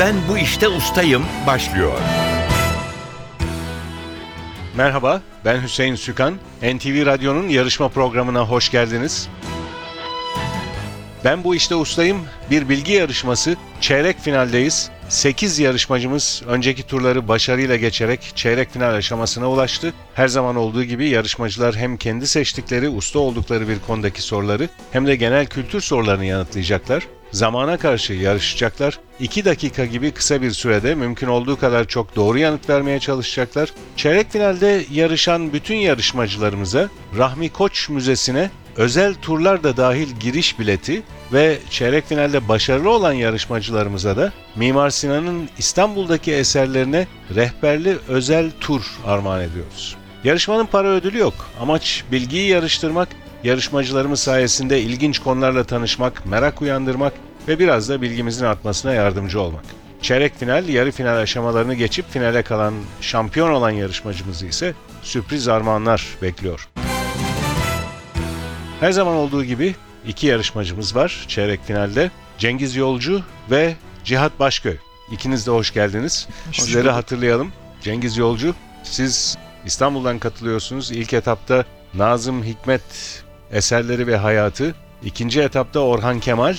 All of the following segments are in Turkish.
Ben bu işte ustayım başlıyor. Merhaba, ben Hüseyin Sükan. NTV Radyo'nun yarışma programına hoş geldiniz. Ben bu işte ustayım. Bir bilgi yarışması. Çeyrek finaldeyiz. 8 yarışmacımız önceki turları başarıyla geçerek çeyrek final aşamasına ulaştı. Her zaman olduğu gibi yarışmacılar hem kendi seçtikleri, usta oldukları bir konudaki soruları hem de genel kültür sorularını yanıtlayacaklar. Zamana karşı yarışacaklar. 2 dakika gibi kısa bir sürede mümkün olduğu kadar çok doğru yanıt vermeye çalışacaklar. Çeyrek finalde yarışan bütün yarışmacılarımıza Rahmi Koç Müzesi'ne özel turlar da dahil giriş bileti ve çeyrek finalde başarılı olan yarışmacılarımıza da Mimar Sinan'ın İstanbul'daki eserlerine rehberli özel tur armağan ediyoruz. Yarışmanın para ödülü yok. Amaç bilgiyi yarıştırmak, yarışmacılarımız sayesinde ilginç konularla tanışmak, merak uyandırmak ve biraz da bilgimizin artmasına yardımcı olmak. Çeyrek final, yarı final aşamalarını geçip finale kalan şampiyon olan yarışmacımızı ise sürpriz armağanlar bekliyor. Her zaman olduğu gibi iki yarışmacımız var çeyrek finalde. Cengiz Yolcu ve Cihat Başköy. İkiniz de hoş geldiniz. Sizleri hatırlayalım. Cengiz Yolcu, siz İstanbul'dan katılıyorsunuz. İlk etapta Nazım Hikmet eserleri ve hayatı. İkinci etapta Orhan Kemal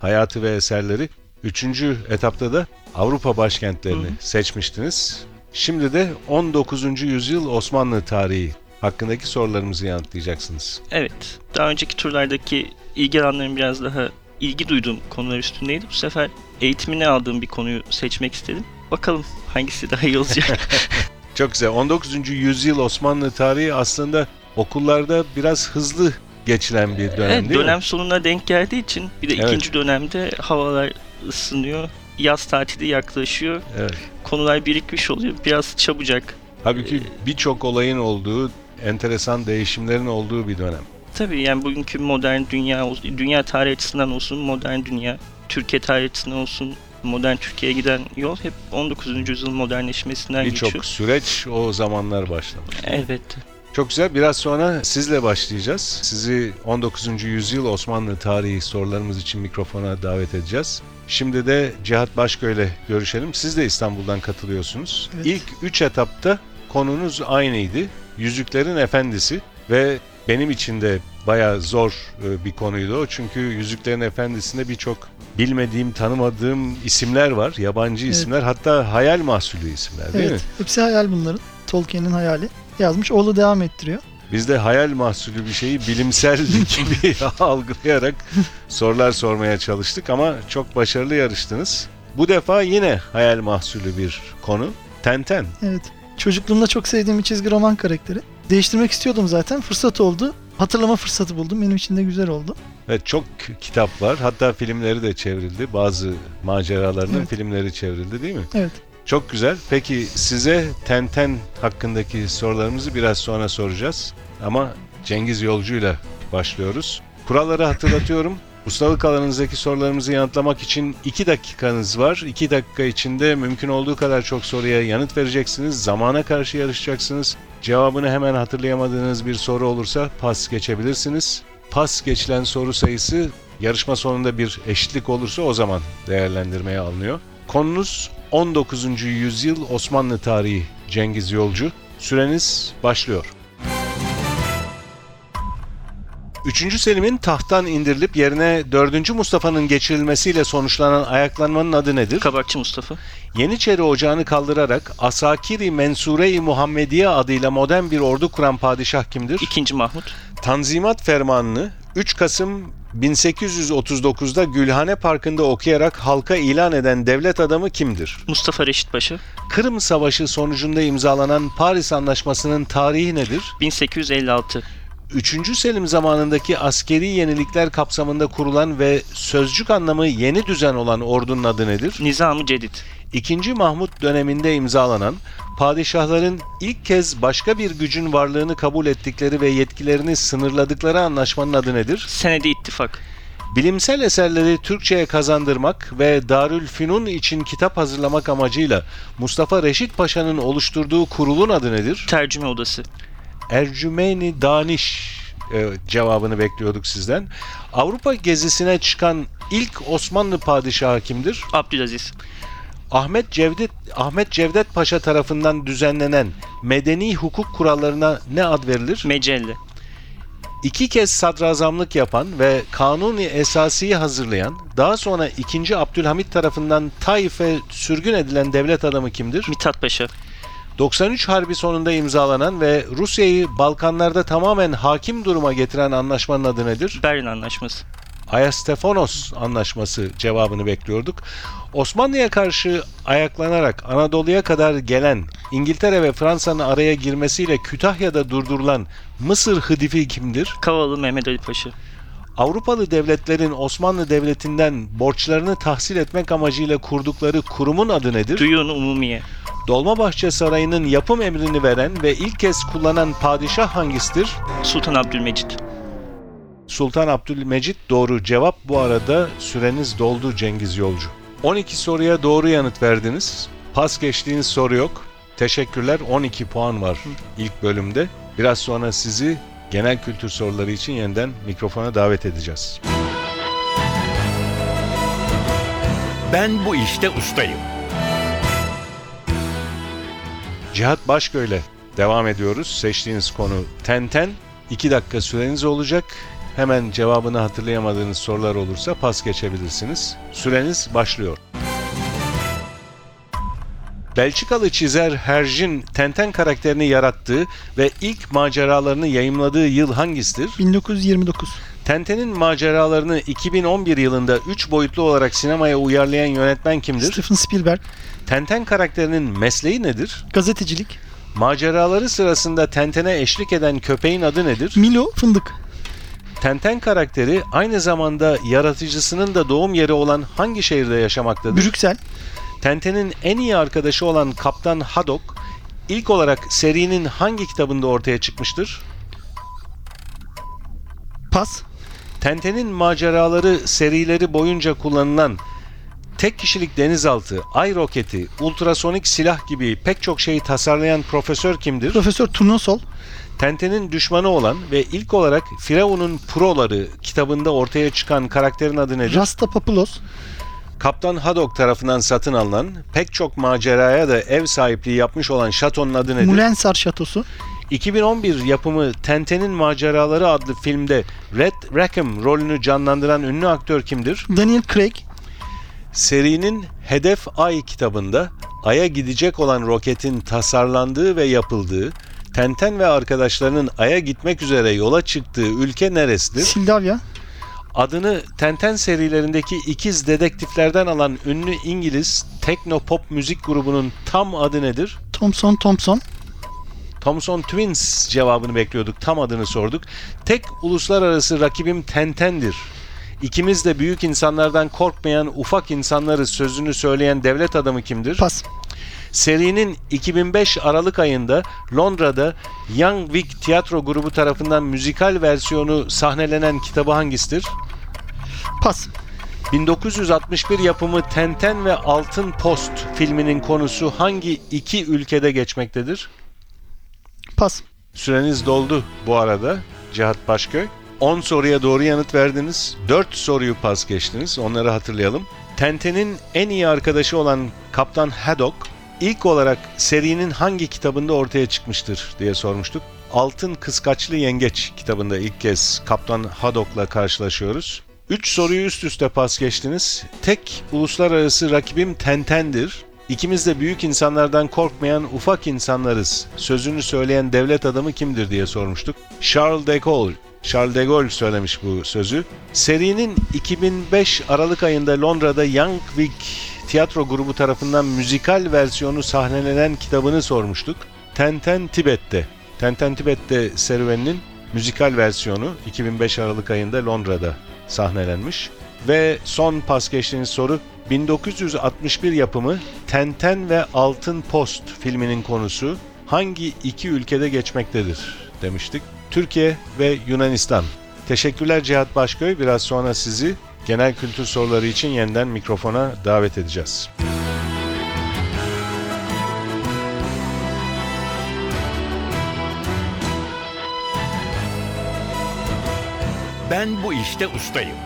hayatı ve eserleri. Üçüncü etapta da Avrupa başkentlerini seçmiştiniz. Şimdi de 19. yüzyıl Osmanlı tarihi hakkındaki sorularımızı yanıtlayacaksınız. Evet. Daha önceki turlardaki ilgi alanlarım biraz daha ilgi duyduğum konular üstündeydi. Bu sefer eğitimini aldığım bir konuyu seçmek istedim. Bakalım hangisi daha iyi olacak. Çok güzel. 19. yüzyıl Osmanlı tarihi aslında okullarda biraz hızlı geçilen bir dönem evet, değil dönem mi? sonuna denk geldiği için bir de Evet. ikinci dönemde havalar ısınıyor. Yaz tatili yaklaşıyor. Evet. Konular birikmiş oluyor. Biraz çabucak. Halbuki birçok olayın olduğu, enteresan değişimlerin olduğu bir dönem. Tabii yani bugünkü modern dünya, dünya tarihi açısından olsun, modern dünya, Türkiye tarihi açısından olsun, modern Türkiye'ye giden yol hep 19. yüzyıl modernleşmesinden geçiyor. Birçok süreç o zamanlar başlamış. Elbette. Çok güzel. Biraz sonra sizle başlayacağız. Sizi 19. yüzyıl Osmanlı tarihi sorularımız için mikrofona davet edeceğiz. Şimdi de Cihat Başköy ile görüşelim. Siz de İstanbul'dan katılıyorsunuz. Evet. İlk 3 etapta konunuz aynıydı. Yüzüklerin Efendisi ve benim için de bayağı zor e, bir konuydu o. Çünkü Yüzüklerin Efendisi'nde birçok bilmediğim, tanımadığım isimler var. Yabancı Evet. isimler. Hatta hayal mahsulü isimler değil mi? Evet. Hepsi hayal bunların. Tolkien'in hayali. Yazmış. Oğlu devam ettiriyor. Biz de hayal mahsulü bir şeyi bilimsel gibi algılayarak sorular sormaya çalıştık ama çok başarılı yarıştınız. Bu defa yine hayal mahsulü bir konu. Tenten. Evet. Çocukluğumda çok sevdiğim bir çizgi roman karakteri. Değiştirmek istiyordum zaten. Fırsat oldu. Hatırlama fırsatı buldum. Benim için de güzel oldu. Evet çok kitap var. Hatta filmleri de çevrildi. Bazı maceralarının Evet. filmleri çevrildi değil mi? Evet. Çok güzel. Peki size Tenten hakkındaki sorularımızı biraz sonra soracağız. Ama Cengiz Yolcu'yla başlıyoruz. Kuralları hatırlatıyorum. Ustalık alanınızdaki sorularımızı yanıtlamak için 2 dakikanız var. 2 dakika içinde mümkün olduğu kadar çok soruya yanıt vereceksiniz. Zamana karşı yarışacaksınız. Cevabını hemen hatırlayamadığınız bir soru olursa pas geçebilirsiniz. Pas geçilen soru sayısı yarışma sonunda bir eşitlik olursa o zaman değerlendirmeye alınıyor. Konunuz 19. yüzyıl Osmanlı tarihi Cengiz Yolcu. Süreniz başlıyor. 3. Selim'in tahttan indirilip yerine 4. Mustafa'nın geçirilmesiyle sonuçlanan ayaklanmanın adı nedir? Kabakçı Mustafa. Yeniçeri Ocağı'nı kaldırarak Asakiri Mensure-i Muhammediye adıyla modern bir ordu kuran padişah kimdir? İkinci Mahmut. Tanzimat Fermanı'nı 3 Kasım 1839'da Gülhane Parkı'nda okuyarak halka ilan eden devlet adamı kimdir? Mustafa Reşit Paşa. Kırım Savaşı sonucunda imzalanan Paris Anlaşması'nın tarihi nedir? 1856. 3. Selim zamanındaki askeri yenilikler kapsamında kurulan ve sözcük anlamı yeni düzen olan ordunun adı nedir? Nizam-ı Cedid. 2. Mahmut döneminde imzalanan, padişahların ilk kez başka bir gücün varlığını kabul ettikleri ve yetkilerini sınırladıkları anlaşmanın adı nedir? Senedi İttifak. Bilimsel eserleri Türkçe'ye kazandırmak ve Darülfünun için kitap hazırlamak amacıyla Mustafa Reşit Paşa'nın oluşturduğu kurulun adı nedir? Tercüme Odası. Ercümeni Daniş e, cevabını bekliyorduk sizden. Avrupa gezisine çıkan ilk Osmanlı padişahı kimdir? Abdülaziz. Ahmet Cevdet Ahmet Cevdet Paşa tarafından düzenlenen medeni hukuk kurallarına ne ad verilir? Mecelle. İki kez sadrazamlık yapan ve Kanuni Esasi'yi hazırlayan, daha sonra 2. Abdülhamit tarafından Taif'e sürgün edilen devlet adamı kimdir? Mithat Paşa. 93 Harbi sonunda imzalanan ve Rusya'yı Balkanlarda tamamen hakim duruma getiren anlaşmanın adı nedir? Berlin Anlaşması. Ayastefanos anlaşması cevabını bekliyorduk. Osmanlı'ya karşı ayaklanarak Anadolu'ya kadar gelen İngiltere ve Fransa'nın araya girmesiyle Kütahya'da durdurulan Mısır Hıdifi kimdir? Kavalı Mehmet Ali Paşa. Avrupalı devletlerin Osmanlı Devleti'nden borçlarını tahsil etmek amacıyla kurdukları kurumun adı nedir? Duyun Umumiye. Dolmabahçe Sarayı'nın yapım emrini veren ve ilk kez kullanan padişah hangisidir? Sultan Abdülmecit. Sultan Abdülmecit doğru cevap bu arada süreniz doldu Cengiz Yolcu. 12 soruya doğru yanıt verdiniz. Pas geçtiğiniz soru yok. Teşekkürler 12 puan var ilk bölümde. Biraz sonra sizi genel kültür soruları için yeniden mikrofona davet edeceğiz. Ben bu işte ustayım. Cihat Başgöl'le devam ediyoruz. Seçtiğiniz konu Tenten. 2 dakika süreniz olacak. Hemen cevabını hatırlayamadığınız sorular olursa pas geçebilirsiniz. Süreniz başlıyor. Belçikalı çizer Herjin Tenten karakterini yarattığı ve ilk maceralarını yayımladığı yıl hangisidir? 1929. Tenten'in maceralarını 2011 yılında 3 boyutlu olarak sinemaya uyarlayan yönetmen kimdir? Steven Spielberg. Tenten karakterinin mesleği nedir? Gazetecilik. Maceraları sırasında Tenten'e eşlik eden köpeğin adı nedir? Milo Fındık. Tenten karakteri aynı zamanda yaratıcısının da doğum yeri olan hangi şehirde yaşamaktadır? Brüksel. Tenten'in en iyi arkadaşı olan Kaptan Haddock ilk olarak serinin hangi kitabında ortaya çıkmıştır? Pas. Tenten'in maceraları serileri boyunca kullanılan tek kişilik denizaltı, ay roketi, ultrasonik silah gibi pek çok şeyi tasarlayan profesör kimdir? Profesör Turnusol. Tenten'in düşmanı olan ve ilk olarak Firavun'un Proları kitabında ortaya çıkan karakterin adı nedir? Rastapopoulos. Kaptan Haddock tarafından satın alınan, pek çok maceraya da ev sahipliği yapmış olan şatonun adı nedir? Mulensar Şatosu. 2011 yapımı Tenten'in Maceraları adlı filmde Red Rackham rolünü canlandıran ünlü aktör kimdir? Daniel Craig. Serinin Hedef Ay kitabında Ay'a gidecek olan roketin tasarlandığı ve yapıldığı, Tenten ve arkadaşlarının Ay'a gitmek üzere yola çıktığı ülke neresidir? Sildavya. Adını Tenten serilerindeki ikiz dedektiflerden alan ünlü İngiliz teknopop müzik grubunun tam adı nedir? Thompson Thompson. Thomson Twins cevabını bekliyorduk. Tam adını sorduk. Tek uluslararası rakibim Tenten'dir. İkimiz de büyük insanlardan korkmayan ufak insanları sözünü söyleyen devlet adamı kimdir? Pas. Serinin 2005 Aralık ayında Londra'da Young Vic tiyatro grubu tarafından müzikal versiyonu sahnelenen kitabı hangisidir? Pas. 1961 yapımı Tenten ve Altın Post filminin konusu hangi iki ülkede geçmektedir? Pas. Süreniz doldu bu arada Cihat Başköy. 10 soruya doğru yanıt verdiniz. 4 soruyu pas geçtiniz. Onları hatırlayalım. Tenten'in en iyi arkadaşı olan Kaptan Haddock ilk olarak serinin hangi kitabında ortaya çıkmıştır diye sormuştuk. Altın Kıskaçlı Yengeç kitabında ilk kez Kaptan Haddock'la karşılaşıyoruz. 3 soruyu üst üste pas geçtiniz. Tek uluslararası rakibim Tenten'dir. İkimiz de büyük insanlardan korkmayan ufak insanlarız. Sözünü söyleyen devlet adamı kimdir diye sormuştuk. Charles de Gaulle. Charles de Gaulle söylemiş bu sözü. Serinin 2005 Aralık ayında Londra'da Young Vic tiyatro grubu tarafından müzikal versiyonu sahnelenen kitabını sormuştuk. Tenten Tibet'te. Tenten Tibet'te serüveninin müzikal versiyonu 2005 Aralık ayında Londra'da sahnelenmiş. Ve son pas geçtiğiniz soru 1961 yapımı Tenten ve Altın Post filminin konusu hangi iki ülkede geçmektedir demiştik. Türkiye ve Yunanistan. Teşekkürler Cihat Başköy. Biraz sonra sizi genel kültür soruları için yeniden mikrofona davet edeceğiz. Ben bu işte ustayım.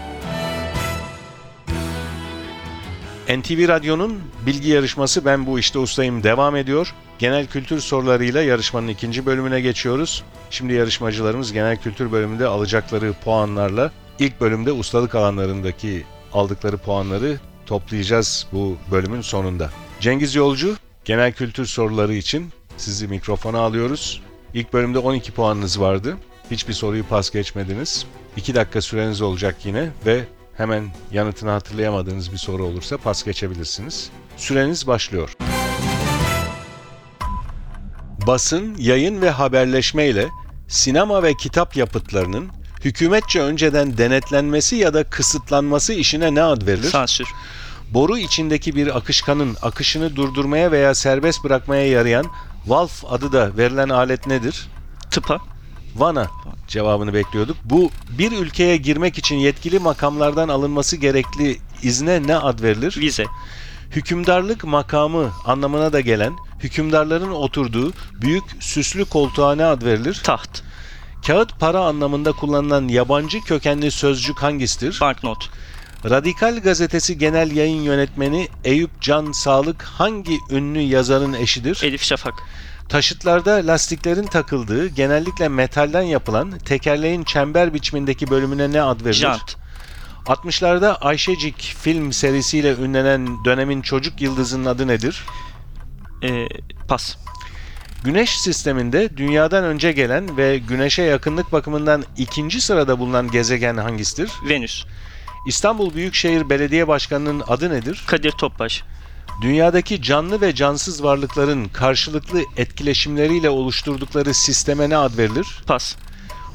NTV Radyo'nun bilgi yarışması Ben Bu İşte Ustayım devam ediyor. Genel kültür sorularıyla yarışmanın ikinci bölümüne geçiyoruz. Şimdi yarışmacılarımız genel kültür bölümünde alacakları puanlarla ilk bölümde ustalık alanlarındaki aldıkları puanları toplayacağız bu bölümün sonunda. Cengiz Yolcu, genel kültür soruları için sizi mikrofona alıyoruz. İlk bölümde 12 puanınız vardı. Hiçbir soruyu pas geçmediniz. 2 dakika süreniz olacak yine ve hemen yanıtını hatırlayamadığınız bir soru olursa pas geçebilirsiniz. Süreniz başlıyor. Basın, yayın ve haberleşme ile sinema ve kitap yapıtlarının hükümetçe önceden denetlenmesi ya da kısıtlanması işine ne ad verilir? Sansür. Boru içindeki bir akışkanın akışını durdurmaya veya serbest bırakmaya yarayan valf adı da verilen alet nedir? Tıpa. Vana cevabını bekliyorduk. Bu bir ülkeye girmek için yetkili makamlardan alınması gerekli izne ne ad verilir? Vize. Hükümdarlık makamı anlamına da gelen hükümdarların oturduğu büyük süslü koltuğa ne ad verilir? Taht. Kağıt para anlamında kullanılan yabancı kökenli sözcük hangisidir? Banknot. Radikal Gazetesi Genel Yayın Yönetmeni Eyüp Can Sağlık hangi ünlü yazarın eşidir? Elif Şafak. Taşıtlarda lastiklerin takıldığı genellikle metalden yapılan tekerleğin çember biçimindeki bölümüne ne ad verilir? Jant. 60'larda Ayşecik film serisiyle ünlenen dönemin çocuk yıldızının adı nedir? Ee, pas. Güneş sisteminde dünyadan önce gelen ve güneşe yakınlık bakımından ikinci sırada bulunan gezegen hangisidir? Venüs. İstanbul Büyükşehir Belediye Başkanı'nın adı nedir? Kadir Topbaş. Dünyadaki canlı ve cansız varlıkların karşılıklı etkileşimleriyle oluşturdukları sisteme ne ad verilir? Pas.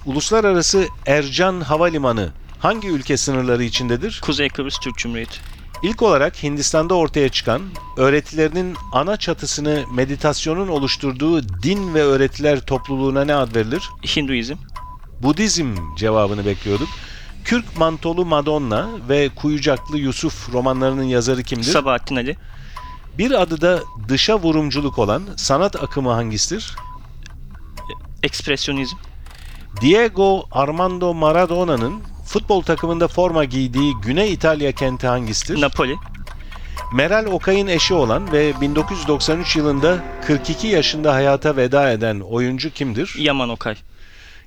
Uluslararası Ercan Havalimanı hangi ülke sınırları içindedir? Kuzey Kıbrıs Türk Cumhuriyeti. İlk olarak Hindistan'da ortaya çıkan, öğretilerinin ana çatısını meditasyonun oluşturduğu din ve öğretiler topluluğuna ne ad verilir? Hinduizm. Budizm cevabını bekliyorduk. Kürk Mantolu Madonna ve Kuyucaklı Yusuf romanlarının yazarı kimdir? Sabahattin Ali. Bir adı da dışa vurumculuk olan sanat akımı hangisidir? Ekspresyonizm. Diego Armando Maradona'nın futbol takımında forma giydiği Güney İtalya kenti hangisidir? Napoli. Meral Okay'ın eşi olan ve 1993 yılında 42 yaşında hayata veda eden oyuncu kimdir? Yaman Okay.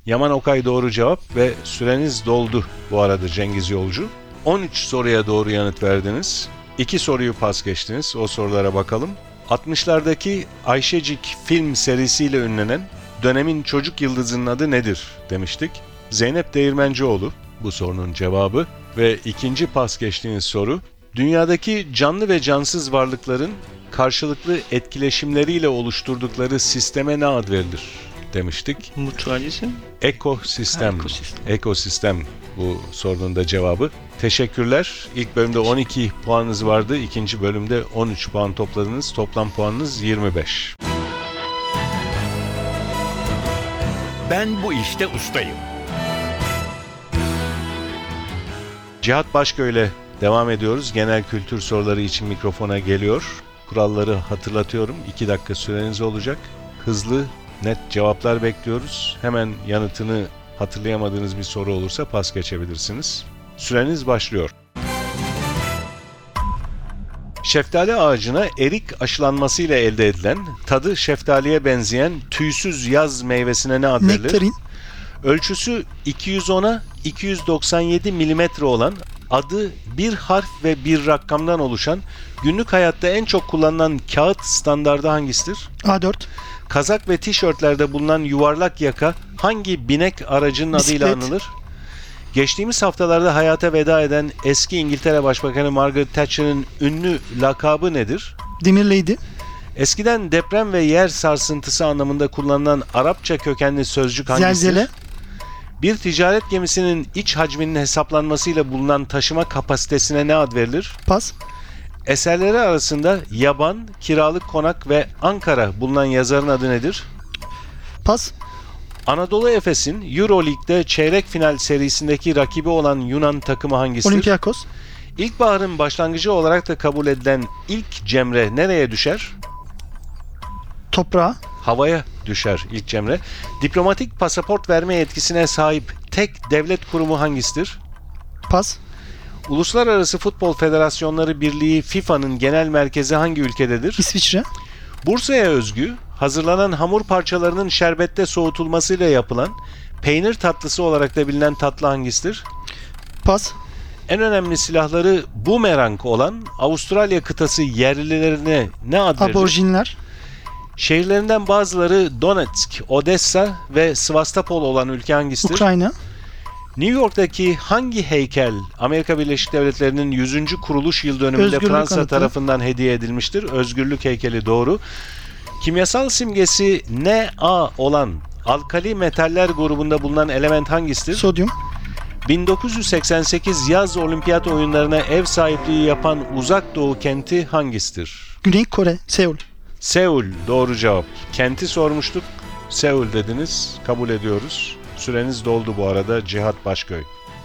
Yaman Okay doğru cevap ve süreniz doldu bu arada Cengiz Yolcu. 13 soruya doğru yanıt verdiniz. 2 soruyu pas geçtiniz. O sorulara bakalım. 60'lardaki Ayşecik film serisiyle ünlenen dönemin çocuk yıldızının adı nedir demiştik. Zeynep Değirmencioğlu bu sorunun cevabı ve ikinci pas geçtiğiniz soru dünyadaki canlı ve cansız varlıkların karşılıklı etkileşimleriyle oluşturdukları sisteme ne ad verilir demiştik. Mutualizm. Ekosistem. Ha, ekosistem. Ekosistem bu sorunun da cevabı. Teşekkürler. İlk bölümde 12 puanınız vardı. İkinci bölümde 13 puan topladınız. Toplam puanınız 25. Ben bu işte ustayım. Cihat Başkö ile devam ediyoruz. Genel kültür soruları için mikrofona geliyor. Kuralları hatırlatıyorum. 2 dakika süreniz olacak. Hızlı, net cevaplar bekliyoruz. Hemen yanıtını hatırlayamadığınız bir soru olursa pas geçebilirsiniz. Süreniz başlıyor. Şeftali ağacına erik aşılanmasıyla elde edilen, tadı şeftaliye benzeyen tüysüz yaz meyvesine ne ad verilir? Nektarin. Ölçüsü 210'a 297 milimetre olan adı bir harf ve bir rakamdan oluşan günlük hayatta en çok kullanılan kağıt standardı hangisidir? A4. Kazak ve tişörtlerde bulunan yuvarlak yaka hangi binek aracının adıyla Bisiklet. anılır? Geçtiğimiz haftalarda hayata veda eden eski İngiltere Başbakanı Margaret Thatcher'ın ünlü lakabı nedir? Demirleydi. Eskiden deprem ve yer sarsıntısı anlamında kullanılan Arapça kökenli sözcük hangisidir? Zelzele. Bir ticaret gemisinin iç hacminin hesaplanmasıyla bulunan taşıma kapasitesine ne ad verilir? Pas. Eserleri arasında Yaban, Kiralık Konak ve Ankara bulunan yazarın adı nedir? Pas. Anadolu Efes'in Euroleague'de çeyrek final serisindeki rakibi olan Yunan takımı hangisidir? Olympiakos. İlkbaharın başlangıcı olarak da kabul edilen ilk cemre nereye düşer? Toprağa. Havaya düşer ilk cemre. Diplomatik pasaport verme yetkisine sahip tek devlet kurumu hangisidir? Pas. Uluslararası Futbol Federasyonları Birliği FIFA'nın genel merkezi hangi ülkededir? İsviçre. Bursa'ya özgü hazırlanan hamur parçalarının şerbette soğutulmasıyla yapılan peynir tatlısı olarak da bilinen tatlı hangisidir? Pas. En önemli silahları bumerang olan Avustralya kıtası yerlilerine ne ad verilir? Aborjinler. Şehirlerinden bazıları Donetsk, Odessa ve Sivastopol olan ülke hangisidir? Ukrayna. New York'taki hangi heykel Amerika Birleşik Devletleri'nin 100. kuruluş yıl dönümünde Özgürlük Fransa anıtı. tarafından hediye edilmiştir? Özgürlük heykeli doğru. Kimyasal simgesi Na olan alkali metaller grubunda bulunan element hangisidir? Sodyum. 1988 yaz olimpiyat oyunlarına ev sahipliği yapan uzak doğu kenti hangisidir? Güney Kore. Seul. Seul doğru cevap. Kenti sormuştuk. Seul dediniz. Kabul ediyoruz. Süreniz doldu bu arada Cihat Başköy.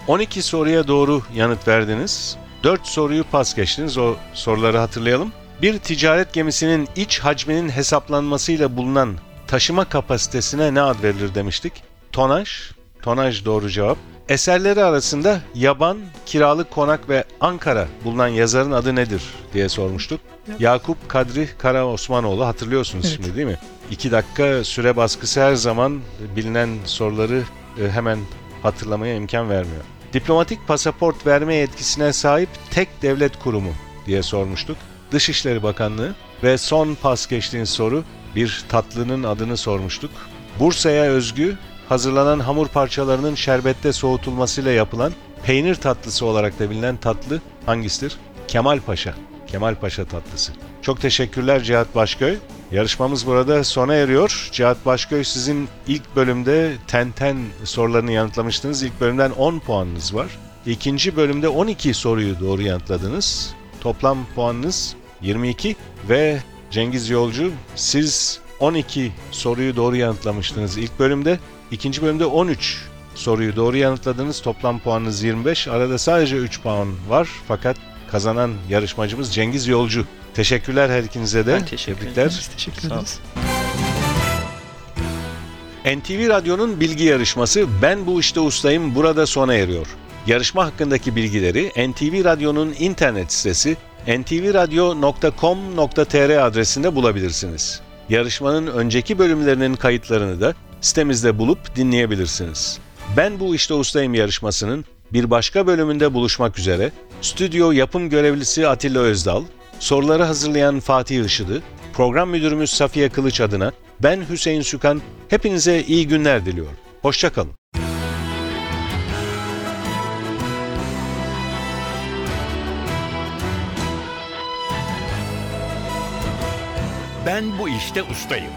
12 soruya doğru yanıt verdiniz. 4 soruyu pas geçtiniz. O soruları hatırlayalım. Bir ticaret gemisinin iç hacminin hesaplanmasıyla bulunan taşıma kapasitesine ne ad verilir demiştik? Tonaj. Tonaj doğru cevap. Eserleri arasında Yaban, Kiralık Konak ve Ankara bulunan yazarın adı nedir diye sormuştuk. Yakup Kadri Kara Osmanoğlu hatırlıyorsunuz Evet. şimdi değil mi? İki dakika süre baskısı her zaman bilinen soruları e, hemen hatırlamaya imkan vermiyor. Diplomatik pasaport verme yetkisine sahip tek devlet kurumu diye sormuştuk. Dışişleri Bakanlığı ve son pas geçtiğin soru bir tatlının adını sormuştuk. Bursa'ya özgü hazırlanan hamur parçalarının şerbette soğutulmasıyla yapılan peynir tatlısı olarak da bilinen tatlı hangisidir? Kemal Paşa. Kemal Paşa tatlısı. Çok teşekkürler Cihat Başköy. Yarışmamız burada sona eriyor. Cihat Başköy sizin ilk bölümde Tenten sorularını yanıtlamıştınız. İlk bölümden 10 puanınız var. İkinci bölümde 12 soruyu doğru yanıtladınız. Toplam puanınız 22 ve Cengiz Yolcu siz 12 soruyu doğru yanıtlamıştınız ilk bölümde. İkinci bölümde 13 soruyu doğru yanıtladınız. Toplam puanınız 25. Arada sadece 3 puan var fakat kazanan yarışmacımız Cengiz Yolcu. Teşekkürler her ikinize de. Ben teşekkür Tebrikler. Biz teşekkür ederiz. NTV Radyo'nun bilgi yarışması Ben Bu İşte Ustayım burada sona eriyor. Yarışma hakkındaki bilgileri NTV Radyo'nun internet sitesi ntvradio.com.tr adresinde bulabilirsiniz. Yarışmanın önceki bölümlerinin kayıtlarını da sitemizde bulup dinleyebilirsiniz. Ben Bu İşte Ustayım yarışmasının bir başka bölümünde buluşmak üzere stüdyo yapım görevlisi Atilla Özdal, soruları hazırlayan Fatih Işıdı, program müdürümüz Safiye Kılıç adına ben Hüseyin Sükan hepinize iyi günler diliyorum. Hoşçakalın. Ben bu işte ustayım.